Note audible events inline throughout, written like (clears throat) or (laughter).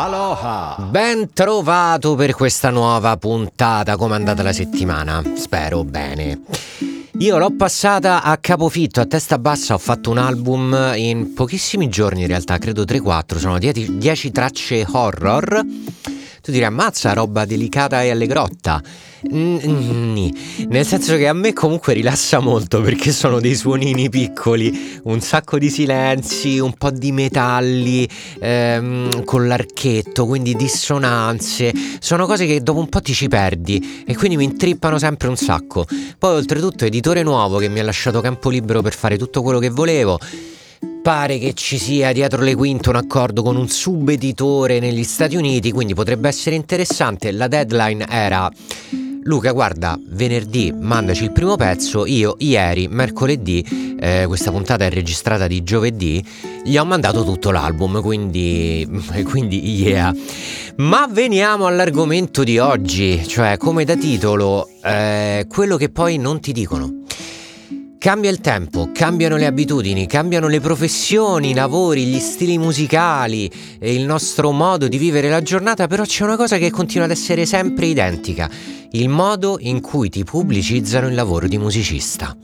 Aloha! Ben trovato per questa nuova puntata. Come è andata la settimana? Spero bene. Io l'ho passata a capofitto, a testa bassa, ho fatto un album in pochissimi giorni in realtà, credo 3-4, sono 10 tracce horror. Tu direi ammazza, roba delicata e allegrotta. Nel senso che a me comunque rilassa molto perché sono dei suonini piccoli, un sacco di silenzi, un po' di metalli ehm, con l'archetto, quindi dissonanze, sono cose che dopo un po' ti ci perdi e quindi mi intrippano sempre un sacco. Poi oltretutto editore nuovo che mi ha lasciato campo libero per fare tutto quello che volevo. Pare che ci sia dietro le quinte un accordo con un subeditore negli Stati Uniti, quindi potrebbe essere interessante. La deadline era Luca, guarda, venerdì mandaci il primo pezzo, io ieri, mercoledì, eh, questa puntata è registrata di giovedì, gli ho mandato tutto l'album, quindi, (laughs) quindi yeah. Ma veniamo all'argomento di oggi, cioè come da titolo, eh, quello che poi non ti dicono. Cambia il tempo, cambiano le abitudini, cambiano le professioni, i lavori, gli stili musicali e il nostro modo di vivere la giornata, però c'è una cosa che continua ad essere sempre identica, il modo in cui ti pubblicizzano il lavoro di musicista.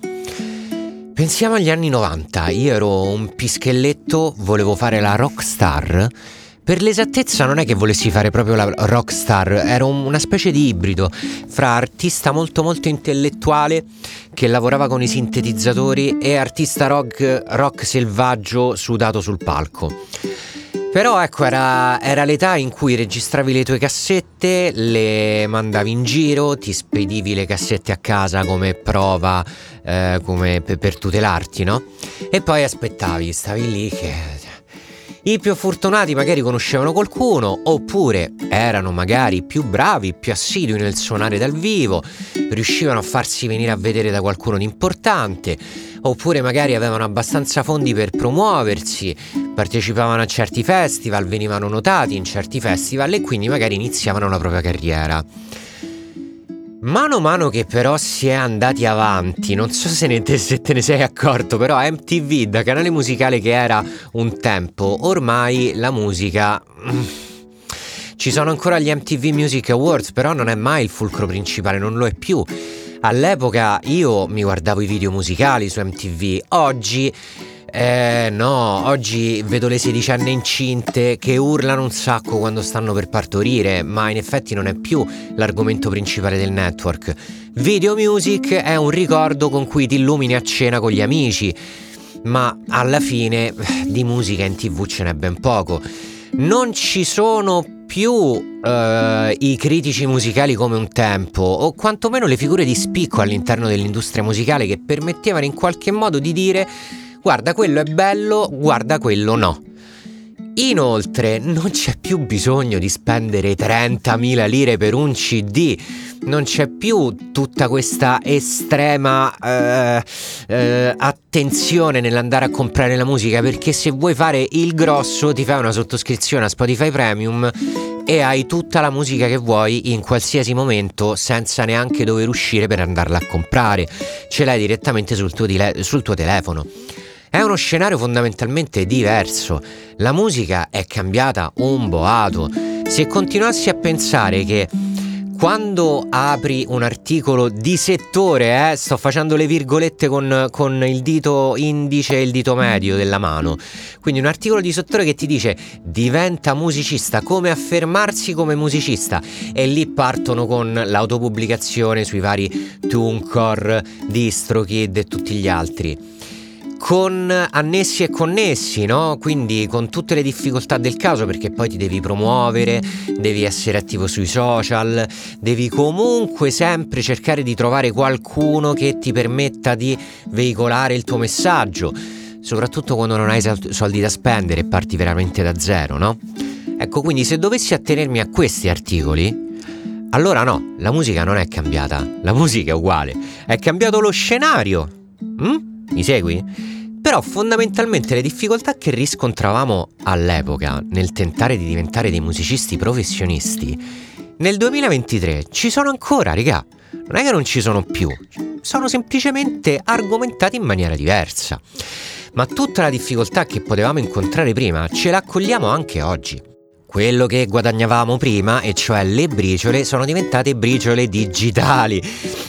Pensiamo agli anni 90, io ero un pischelletto, volevo fare la rockstar per l'esattezza non è che volessi fare proprio la rockstar, ero una specie di ibrido fra artista molto molto intellettuale che lavorava con i sintetizzatori e artista rock, rock selvaggio sudato sul palco. Però ecco, era, era, l'età in cui registravi le tue cassette, le mandavi in giro, ti spedivi le cassette a casa come prova, eh, come per, per tutelarti, no? E poi aspettavi, stavi lì che i più fortunati magari conoscevano qualcuno, oppure erano magari più bravi, più assidui nel suonare dal vivo, riuscivano a farsi venire a vedere da qualcuno di importante, oppure magari avevano abbastanza fondi per promuoversi, partecipavano a certi festival, venivano notati in certi festival e quindi magari iniziavano la propria carriera. Mano a mano che però si è andati avanti, non so se, ne te, se te ne sei accorto, però MTV da canale musicale che era un tempo, ormai la musica... (clears throat) Ci sono ancora gli MTV Music Awards, però non è mai il fulcro principale, non lo è più. All'epoca io mi guardavo i video musicali su MTV, oggi eh no, oggi vedo le sedicenni incinte che urlano un sacco quando stanno per partorire, ma in effetti non è più l'argomento principale del network. Video music è un ricordo con cui ti illumini a cena con gli amici, ma alla fine di musica in tv ce n'è ben poco. Non ci sono più uh, i critici musicali come un tempo, o quantomeno le figure di spicco all'interno dell'industria musicale che permettevano in qualche modo di dire guarda quello è bello, guarda quello no. Inoltre non c'è più bisogno di spendere 30.000 lire per un CD, non c'è più tutta questa estrema eh, eh, attenzione nell'andare a comprare la musica perché se vuoi fare il grosso ti fai una sottoscrizione a Spotify Premium e hai tutta la musica che vuoi in qualsiasi momento senza neanche dover uscire per andarla a comprare, ce l'hai direttamente sul tuo, dile- sul tuo telefono. È uno scenario fondamentalmente diverso. La musica è cambiata un boato. Se continuassi a pensare che quando apri un articolo di settore, eh, sto facendo le virgolette con, con, il dito indice e il dito medio della mano, quindi un articolo di settore che ti dice diventa musicista, come affermarsi come musicista e lì partono con l'autopubblicazione sui vari TuneCore, DistroKid e tutti gli altri con annessi e connessi, no? Quindi con tutte le difficoltà del caso, perché poi ti devi promuovere, devi essere attivo sui social, devi comunque sempre cercare di trovare qualcuno che ti permetta di veicolare il tuo messaggio, soprattutto quando non hai soldi da spendere e parti veramente da zero, no? Ecco, quindi se dovessi attenermi a questi articoli, allora no, la musica non è cambiata, la musica è uguale, è cambiato lo scenario. Mm? Mi segui? Però fondamentalmente le difficoltà che riscontravamo all'epoca nel tentare di diventare dei musicisti professionisti, nel 2023 ci sono ancora, regà. Non è che non ci sono più, sono semplicemente argomentati in maniera diversa. Ma tutta la difficoltà che potevamo incontrare prima ce la accogliamo anche oggi. quello che guadagnavamo prima, e cioè le briciole, sono diventate briciole digitali.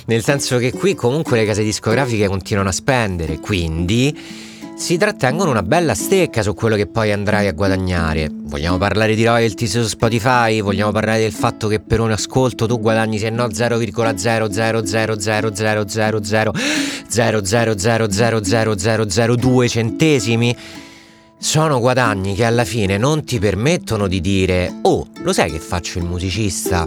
Nel senso che qui comunque le case discografiche continuano a spendere, quindi si trattengono una bella stecca su quello che poi andrai a guadagnare. Vogliamo parlare di royalties su Spotify? Vogliamo parlare del fatto che per un ascolto tu guadagni se no 0,0000000000002 centesimi? Sono guadagni che alla fine non ti permettono di dire Oh, lo sai che faccio il musicista?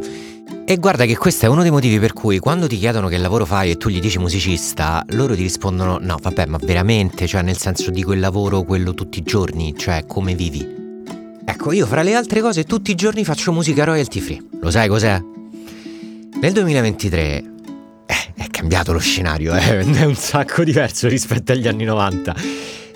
E guarda che questo è uno dei motivi per cui quando ti chiedono che lavoro fai e tu gli dici musicista, loro ti rispondono no, vabbè, ma veramente, cioè nel senso di quel lavoro, quello tutti i giorni, cioè come vivi. Ecco, io fra le altre cose tutti i giorni faccio musica royalty free. Lo sai cos'è? Nel 2023 eh, è cambiato lo scenario, eh? (laughs) è un sacco diverso rispetto agli anni 90.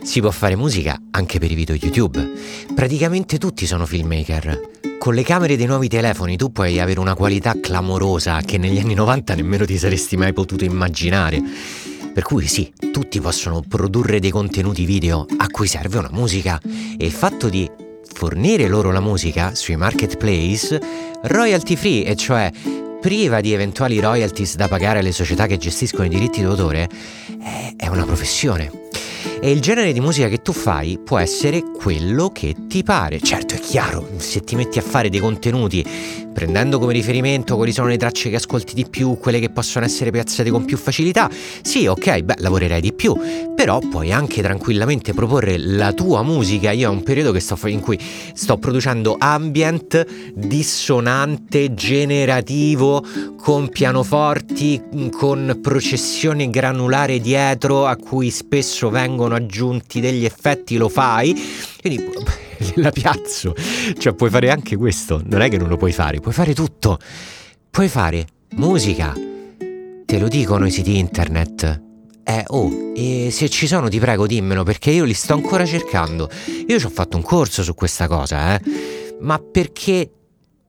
Si può fare musica anche per i video YouTube. Praticamente tutti sono filmmaker. Con le camere dei nuovi telefoni tu puoi avere una qualità clamorosa che negli anni 90 nemmeno ti saresti mai potuto immaginare. Per cui sì, tutti possono produrre dei contenuti video a cui serve una musica e il fatto di fornire loro la musica sui marketplace royalty free, e cioè priva di eventuali royalties da pagare alle società che gestiscono i diritti d'autore, è una professione. E il genere di musica che tu fai può essere quello che ti pare. Certo, è chiaro, se ti metti a fare dei contenuti prendendo come riferimento quali sono le tracce che ascolti di più, quelle che possono essere piazzate con più facilità, sì, ok, beh, lavorerai di più, però puoi anche tranquillamente proporre la tua musica. Io ho un periodo sto, in cui sto producendo ambient dissonante, generativo, con pianoforti, con processione granulare dietro a cui spesso vengono aggiunti degli effetti, lo fai. Quindi (laughs) la piazzo. Cioè, puoi fare anche questo. Non è che non lo puoi fare, puoi fare tutto. Puoi fare musica. Te lo dicono i siti internet. Eh, oh, e se ci sono ti prego dimmelo perché io li sto ancora cercando. Io ci ho fatto un corso su questa cosa, eh. Ma perché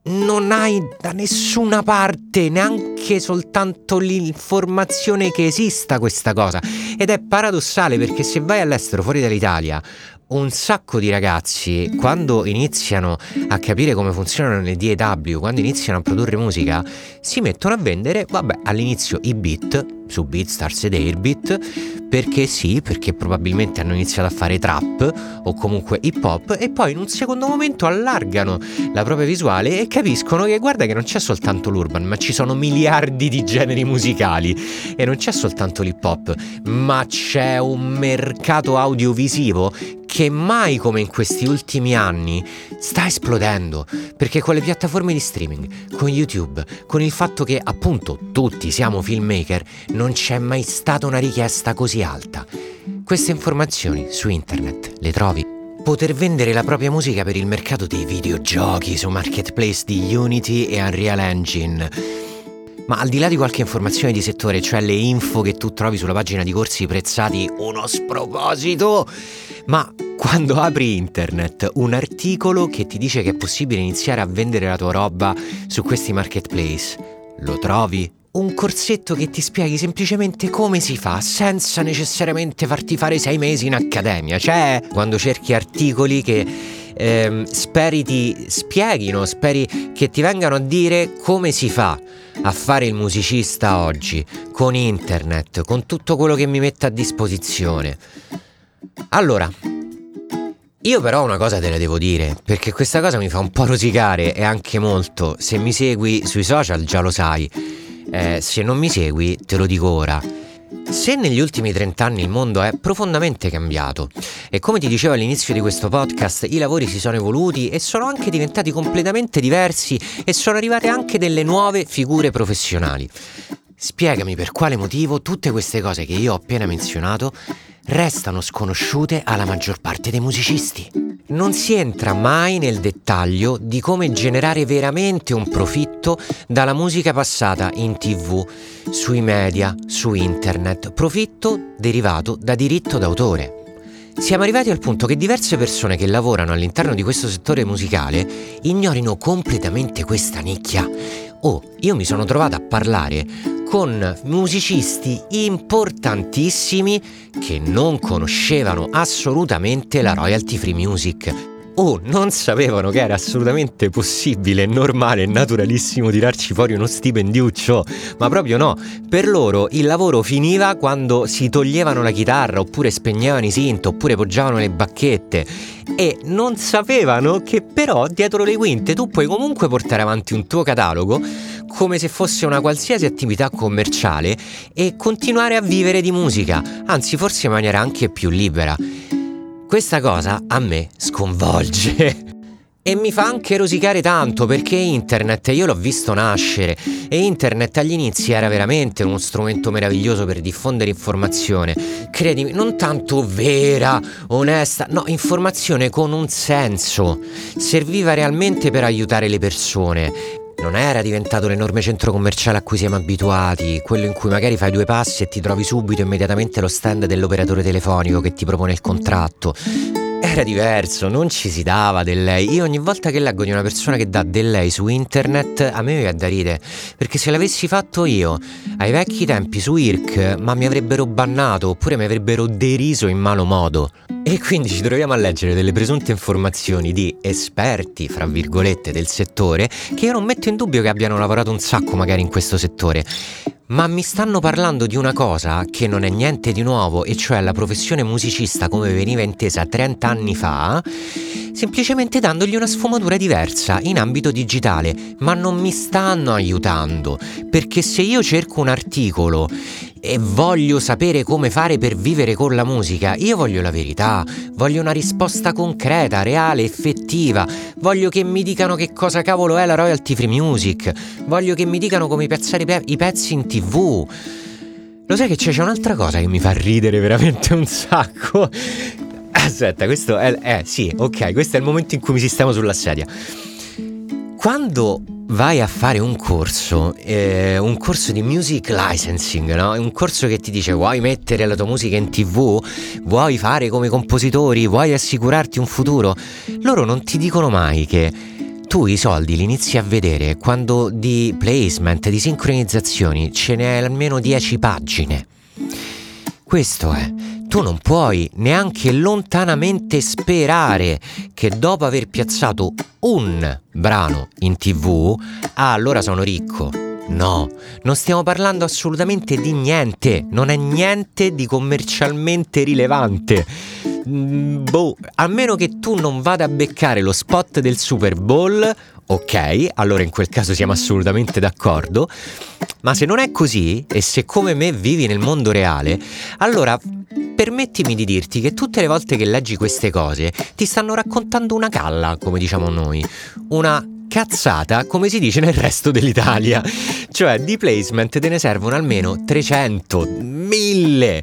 non hai da nessuna parte neanche soltanto l'informazione che esista questa cosa. Ed è paradossale perché se vai all'estero fuori dall'Italia un sacco di ragazzi, quando iniziano a capire come funzionano le DAW, quando iniziano a produrre musica, si mettono a vendere, vabbè, all'inizio i beat su Beatstars ed Airbeat perché sì, perché probabilmente hanno iniziato a fare trap o comunque hip hop e poi in un secondo momento allargano la propria visuale e capiscono che guarda che non c'è soltanto l'urban, ma ci sono miliardi di generi musicali e non c'è soltanto l'hip hop, ma c'è un mercato audiovisivo che mai come in questi ultimi anni sta esplodendo, perché con le piattaforme di streaming, con YouTube, con il fatto che appunto tutti siamo filmmaker, non c'è mai stata una richiesta così alta. Queste informazioni su internet le trovi. Poter vendere la propria musica per il mercato dei videogiochi su marketplace di Unity e Unreal Engine. Ma al di là di qualche informazione di settore, cioè le info che tu trovi sulla pagina di corsi prezzati, uno sproposito, ma quando apri internet un articolo che ti dice che è possibile iniziare a vendere la tua roba su questi marketplace, lo trovi? Un corsetto che ti spieghi semplicemente come si fa senza necessariamente farti fare sei mesi in accademia. Cioè, quando cerchi articoli che ehm, speri ti spieghino, speri che ti vengano a dire come si fa a fare il musicista oggi, con internet, con tutto quello che mi mette a disposizione. Allora, io però una cosa te la devo dire, perché questa cosa mi fa un po' rosicare e anche molto. Se mi segui sui social già lo sai. Eh, se non mi segui, te lo dico ora. Se negli ultimi 30 anni il mondo è profondamente cambiato e come ti dicevo all'inizio di questo podcast i lavori si sono evoluti e sono anche diventati completamente diversi e sono arrivate anche delle nuove figure professionali. Spiegami per quale motivo tutte queste cose che io ho appena menzionato restano sconosciute alla maggior parte dei musicisti. Non si entra mai nel dettaglio di come generare veramente un profitto dalla musica passata in tv, sui media, su internet, profitto derivato da diritto d'autore. Siamo arrivati al punto che diverse persone che lavorano all'interno di questo settore musicale ignorino completamente questa nicchia. Oh, io mi sono trovato a parlare con musicisti importantissimi che non conoscevano assolutamente la royalty free music. O non sapevano che era assolutamente possibile, normale e naturalissimo tirarci fuori uno stipendiuccio, ma proprio no. Per loro il lavoro finiva quando si toglievano la chitarra, oppure spegnevano i synth, oppure poggiavano le bacchette e non sapevano che però dietro le quinte tu puoi comunque portare avanti un tuo catalogo come se fosse una qualsiasi attività commerciale e continuare a vivere di musica, anzi forse in maniera anche più libera. Questa cosa a me sconvolge. E mi fa anche rosicare tanto perché internet io l'ho visto nascere e internet agli inizi era veramente uno strumento meraviglioso per diffondere informazione. Credimi, non tanto vera, onesta, no, informazione con un senso. Serviva realmente per aiutare le persone non era diventato l'enorme centro commerciale a cui siamo abituati, quello in cui magari fai due passi e ti trovi subito immediatamente lo stand dell'operatore telefonico che ti propone il contratto. Era diverso, non ci si dava del lei. Io ogni volta che leggo di una persona che dà del lei su internet, a me mi viene da ridere. Perché se l'avessi fatto io, ai vecchi tempi su IRC, ma mi avrebbero bannato oppure mi avrebbero deriso in malo modo. E quindi ci troviamo a leggere delle presunte informazioni di esperti, fra virgolette, del settore, che io non metto in dubbio che abbiano lavorato un sacco magari in questo settore. Ma mi stanno parlando di una cosa che non è niente di nuovo, e cioè la professione musicista come veniva intesa 30 anni fa, semplicemente dandogli una sfumatura diversa in ambito digitale, ma non mi stanno aiutando, perché se io cerco un articolo e voglio sapere come fare per vivere con la musica, io voglio la verità, voglio una risposta concreta, reale, effettiva, voglio che mi dicano che cosa cavolo è la royalty free music, voglio che mi dicano come piazzare i pezzi in tv. Lo sai che c'è, c'è un'altra cosa che mi fa ridere veramente un sacco. Aspetta, questo è... Eh sì, ok, questo è il momento in cui mi sistemo sulla sedia. Quando vai a fare un corso, eh, un corso di music licensing, no? un corso che ti dice vuoi mettere la tua musica in tv, vuoi fare come compositori, vuoi assicurarti un futuro, loro non ti dicono mai che tu i soldi li inizi a vedere quando di placement, di sincronizzazioni ce n'è almeno 10 pagine. Questo è tu non puoi neanche lontanamente sperare che dopo aver piazzato un brano in tv, ah allora sono ricco. No, non stiamo parlando assolutamente di niente, non è niente di commercialmente rilevante. Mm, boh, a meno che tu non vada a beccare lo spot del Super Bowl, ok, allora in quel caso siamo assolutamente d'accordo, ma se non è così e se come me vivi nel mondo reale, allora permettimi di dirti che tutte le volte che leggi queste cose ti stanno raccontando una calla, come diciamo noi, una cazzata come si dice nel resto dell'Italia. Cioè di placement te ne servono almeno 300, 1000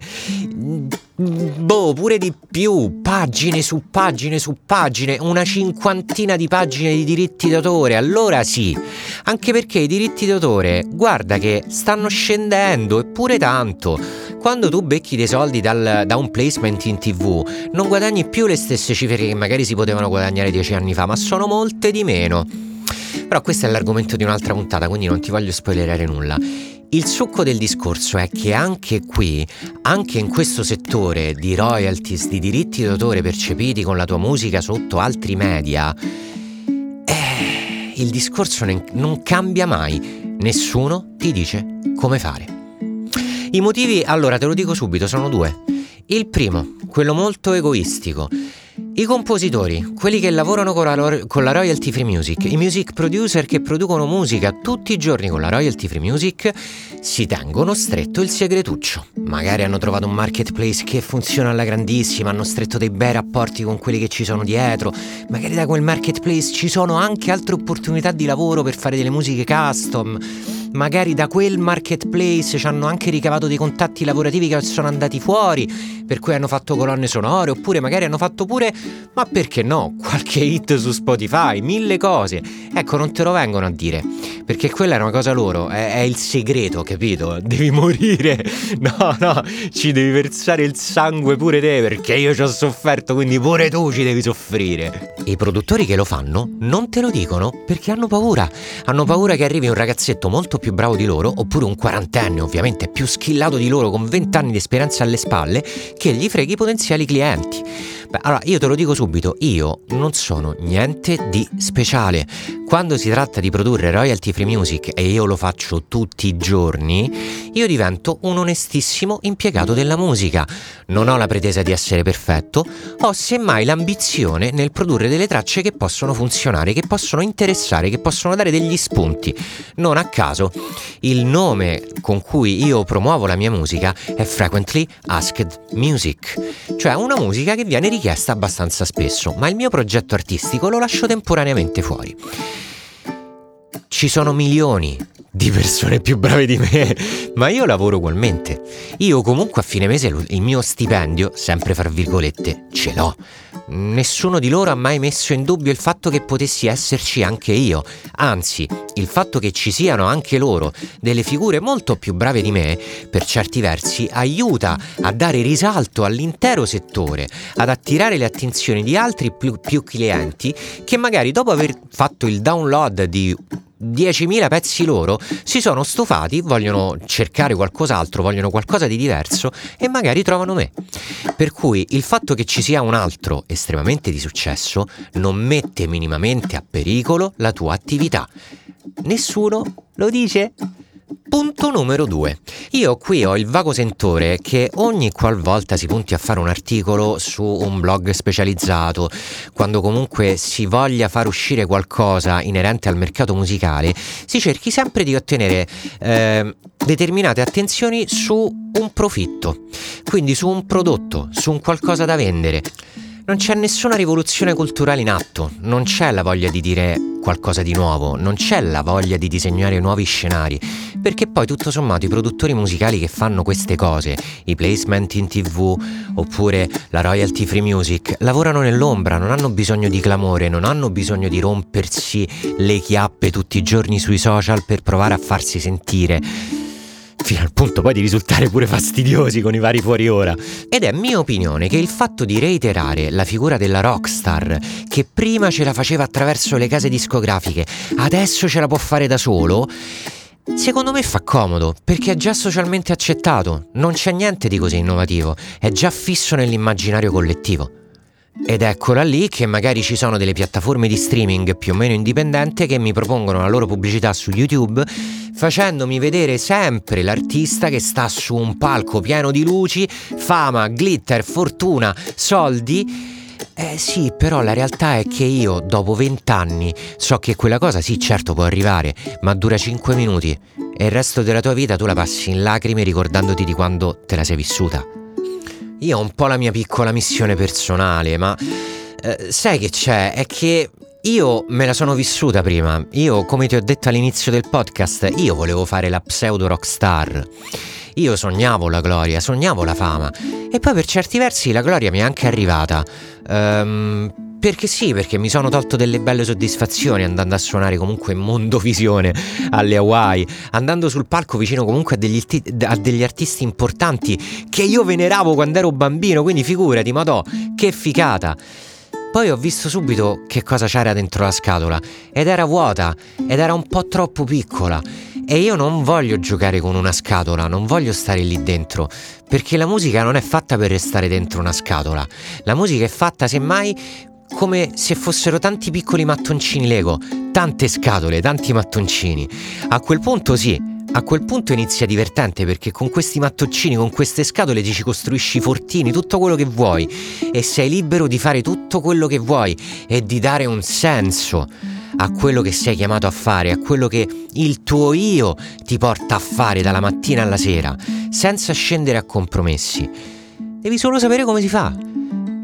boh, pure di più, pagine su pagine su pagine, una cinquantina di pagine di diritti d'autore, allora sì, anche perché i diritti d'autore, guarda che stanno scendendo, eppure tanto. Quando tu becchi dei soldi dal, da un placement in tv, non guadagni più le stesse cifre che magari si potevano guadagnare dieci anni fa, ma sono molte di meno. Però questo è l'argomento di un'altra puntata, quindi non ti voglio spoilerare nulla. Il succo del discorso è che anche qui, anche in questo settore di royalties, di diritti d'autore percepiti con la tua musica sotto altri media, eh, il discorso non cambia mai. Nessuno ti dice come fare. I motivi, allora te lo dico subito, sono due. Il primo, quello molto egoistico. I compositori, quelli che lavorano con la, con la, royalty free music, i music producer che producono musica tutti i giorni con la royalty free music, si tengono stretto il segretuccio. Magari hanno trovato un marketplace che funziona alla grandissima, hanno stretto dei bei rapporti con quelli che ci sono dietro, magari da quel marketplace ci sono anche altre opportunità di lavoro per fare delle musiche custom magari da quel marketplace ci hanno anche ricavato dei contatti lavorativi che sono andati fuori, per cui hanno fatto colonne sonore, oppure magari hanno fatto pure, ma perché no, qualche hit su Spotify, mille cose. Ecco, non te lo vengono a dire, perché quella è una cosa loro, è, è il segreto, capito? (laughs) Devi morire, (laughs) no, no, ci devi versare il sangue pure te, perché io ci ho sofferto, quindi pure tu ci devi soffrire. I produttori che lo fanno non te lo dicono perché hanno paura, hanno paura che arrivi un ragazzetto molto più bravo di loro, oppure un quarantenne ovviamente più skillato di loro con 20 anni di esperienza alle spalle, che gli freghi i potenziali clienti. Beh, allora io te lo dico subito, io non sono niente di speciale. Quando si tratta di produrre royalty free music e io lo faccio tutti i giorni, io divento un onestissimo impiegato della musica. Non ho la pretesa di essere perfetto, ho semmai l'ambizione nel produrre delle tracce che possono funzionare, che possono interessare, che possono dare degli spunti. Non a caso, il nome con cui io promuovo la mia musica è Frequently Asked Music, cioè una musica che viene richiesta abbastanza spesso, ma il mio progetto artistico lo lascio temporaneamente fuori. Ci sono milioni di persone più brave di me, (laughs) ma io lavoro ugualmente. Io comunque a fine mese il mio stipendio, sempre fra virgolette, ce l'ho. Nessuno di loro ha mai messo in dubbio il fatto che potessi esserci anche io, anzi, il fatto che ci siano anche loro delle figure molto più brave di me, per certi versi, aiuta a dare risalto all'intero settore, ad attirare le attenzioni di altri più, più clienti che magari dopo aver fatto il download di 10.000 pezzi loro si sono stufati, vogliono cercare qualcos'altro, vogliono qualcosa di diverso e magari trovano me. Per cui il fatto che ci sia un altro estremamente di successo non mette minimamente a pericolo la tua attività. Nessuno lo dice? Punto numero 2. Io qui ho il vago sentore che ogni qualvolta si punti a fare un articolo su un blog specializzato, quando comunque si voglia far uscire qualcosa inerente al mercato musicale, si cerchi sempre di ottenere eh, determinate attenzioni su un profitto, quindi su un prodotto, su un qualcosa da vendere. Non c'è nessuna rivoluzione culturale in atto, non c'è la voglia di dire qualcosa di nuovo, non c'è la voglia di disegnare nuovi scenari, perché poi tutto sommato i produttori musicali che fanno queste cose, i placement in tv oppure la royalty free music, lavorano nell'ombra, non hanno bisogno di clamore, non hanno bisogno di rompersi le chiappe tutti i giorni sui social per provare a farsi sentire fino al punto poi di risultare pure fastidiosi con i vari fuori ora. Ed è mia opinione che il fatto di reiterare la figura della rockstar, che prima ce la faceva attraverso le case discografiche, adesso ce la può fare da solo, Secondo me fa comodo, perché è già socialmente accettato, non c'è niente di così innovativo, è già fisso nell'immaginario collettivo. Ed eccola lì che magari ci sono delle piattaforme di streaming più o meno indipendenti che mi propongono la loro pubblicità su YouTube facendomi vedere sempre l'artista che sta su un palco pieno di luci, fama, glitter, fortuna, soldi. Eh sì, però la realtà è che io dopo vent'anni so che quella cosa sì certo può arrivare, ma dura 5 minuti e il resto della tua vita tu la passi in lacrime ricordandoti di quando te la sei vissuta. Io ho un po' la mia piccola missione personale, ma eh, sai che c'è? È che io me la sono vissuta prima. Io, come ti ho detto all'inizio del podcast, io volevo fare la pseudo rockstar. Io sognavo la gloria, sognavo la fama. E poi per certi versi la gloria mi è anche arrivata. Um, perché sì, perché mi sono tolto delle belle soddisfazioni andando a suonare comunque in Mondovisione alle Hawaii, andando sul palco vicino comunque a degli, a degli artisti importanti che io veneravo quando ero bambino, quindi figurati, madò, che ficata. Poi ho visto subito che cosa c'era dentro la scatola ed era vuota ed era un po' troppo piccola. E io non voglio giocare con una scatola, non voglio stare lì dentro, perché la musica non è fatta per restare dentro una scatola. La musica è fatta semmai come se fossero tanti piccoli mattoncini Lego, tante scatole, tanti mattoncini. A quel punto sì, a quel punto inizia divertente perché con questi mattoncini, con queste scatole ti ci costruisci fortini, tutto quello che vuoi e sei libero di fare tutto quello che vuoi e di dare un senso a quello che sei chiamato a fare, a quello che il tuo io ti porta a fare dalla mattina alla sera, senza scendere a compromessi. Devi solo sapere come si fa.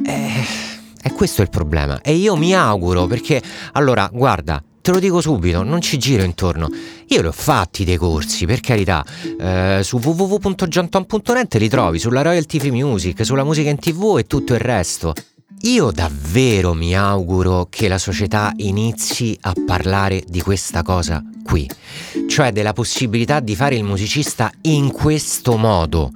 Eh e questo è il problema. E io mi auguro, perché allora, guarda, te lo dico subito, non ci giro intorno. Io li ho fatti dei corsi, per carità. Eh, su www.gianton.net li trovi, sulla Royalty Free Music, sulla musica in tv e tutto il resto. Io davvero mi auguro che la società inizi a parlare di questa cosa qui, cioè della possibilità di fare il musicista in questo modo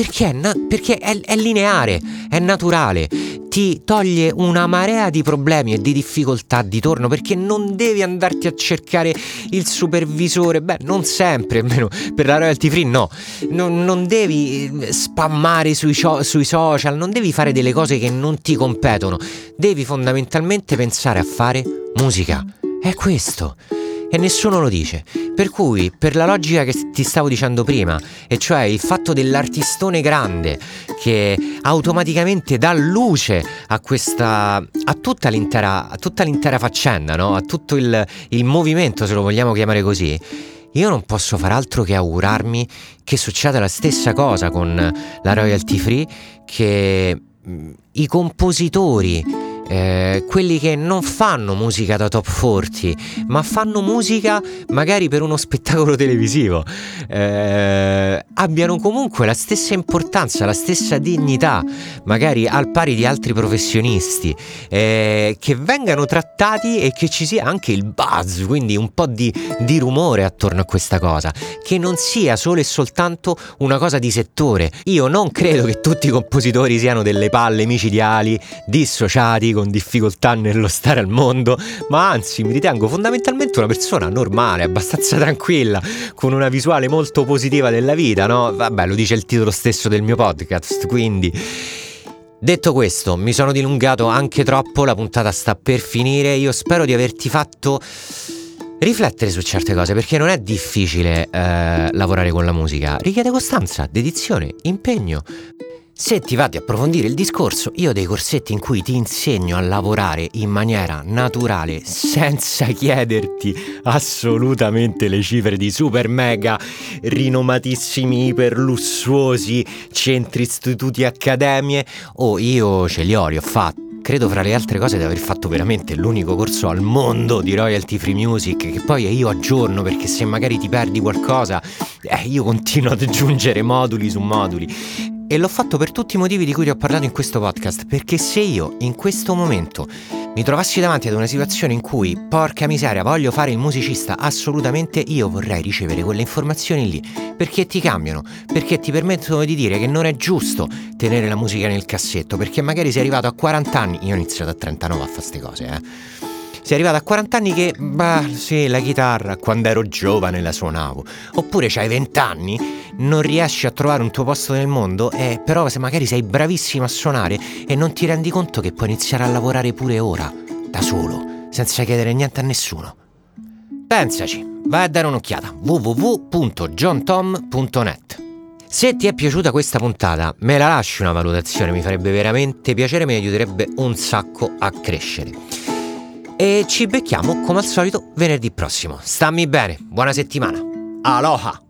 perché, è, na- perché è, è lineare, è naturale. Ti toglie una marea di problemi e di difficoltà di torno perché non devi andarti a cercare il supervisore, beh non sempre, almeno per la royalty free no, non, non devi eh, spammare sui, sui social, non devi fare delle cose che non ti competono, devi fondamentalmente pensare a fare musica, è questo e nessuno lo dice. Per cui, per la logica che ti stavo dicendo prima, e cioè il fatto dell'artistone grande che automaticamente dà luce a questa a tutta l'intera, a tutta l'intera faccenda, no? a tutto il, il movimento, se lo vogliamo chiamare così. Io non posso far altro che augurarmi che succeda la stessa cosa con la royalty free, che mm, i compositori eh, quelli che non fanno musica da top 40, ma fanno musica magari per uno spettacolo televisivo, eh, abbiano comunque la stessa importanza, la stessa dignità, magari al pari di altri professionisti, eh, che vengano trattati e che ci sia anche il buzz, quindi un po' di, di rumore attorno a questa cosa, che non sia solo e soltanto una cosa di settore. Io non credo che tutti i compositori siano delle palle micidiali, dissociati, con difficoltà nello stare al mondo, ma anzi mi ritengo fondamentalmente una persona normale, abbastanza tranquilla, con una visuale molto positiva della vita, no? Vabbè, lo dice il titolo stesso del mio podcast, quindi... Detto questo, mi sono dilungato anche troppo, la puntata sta per finire, io spero di averti fatto riflettere su certe cose perché non è difficile eh, lavorare con la musica, richiede costanza, dedizione, impegno. Se ti va di approfondire il discorso, io ho dei corsetti in cui ti insegno a lavorare in maniera naturale, senza chiederti assolutamente le cifre di super mega rinomatissimi, iper lussuosi centri, istituti, accademie. Oh, io ce li ho, li ho fatti credo fra le altre cose di aver fatto veramente l'unico corso al mondo di royalty free music che poi io aggiorno perché se magari ti perdi qualcosa eh, io continuo ad aggiungere moduli su moduli e l'ho fatto per tutti i motivi di cui ti ho parlato in questo podcast, perché se io in questo momento mi trovassi davanti ad una situazione in cui, porca miseria, voglio fare il musicista, assolutamente io vorrei ricevere quelle informazioni lì, perché ti cambiano, perché ti permettono di dire che non è giusto tenere la musica nel cassetto, perché magari sei arrivato a 40 anni, io ho iniziato a 39 a fare queste cose, eh sei arrivato a 40 anni che, bah, sì, la chitarra, quando ero giovane la suonavo. Oppure c'hai 20 anni, non riesci a trovare un tuo posto nel mondo, e però se magari sei bravissimo a suonare e non ti rendi conto che puoi iniziare a lavorare pure ora, da solo, senza chiedere niente a nessuno. Pensaci, vai a dare un'occhiata www.johntom.net. Se ti è piaciuta questa puntata, me la lasci una valutazione, mi farebbe veramente piacere, mi aiuterebbe un sacco a crescere. E ci becchiamo come al solito venerdì prossimo. Stammi bene, buona settimana. Aloha!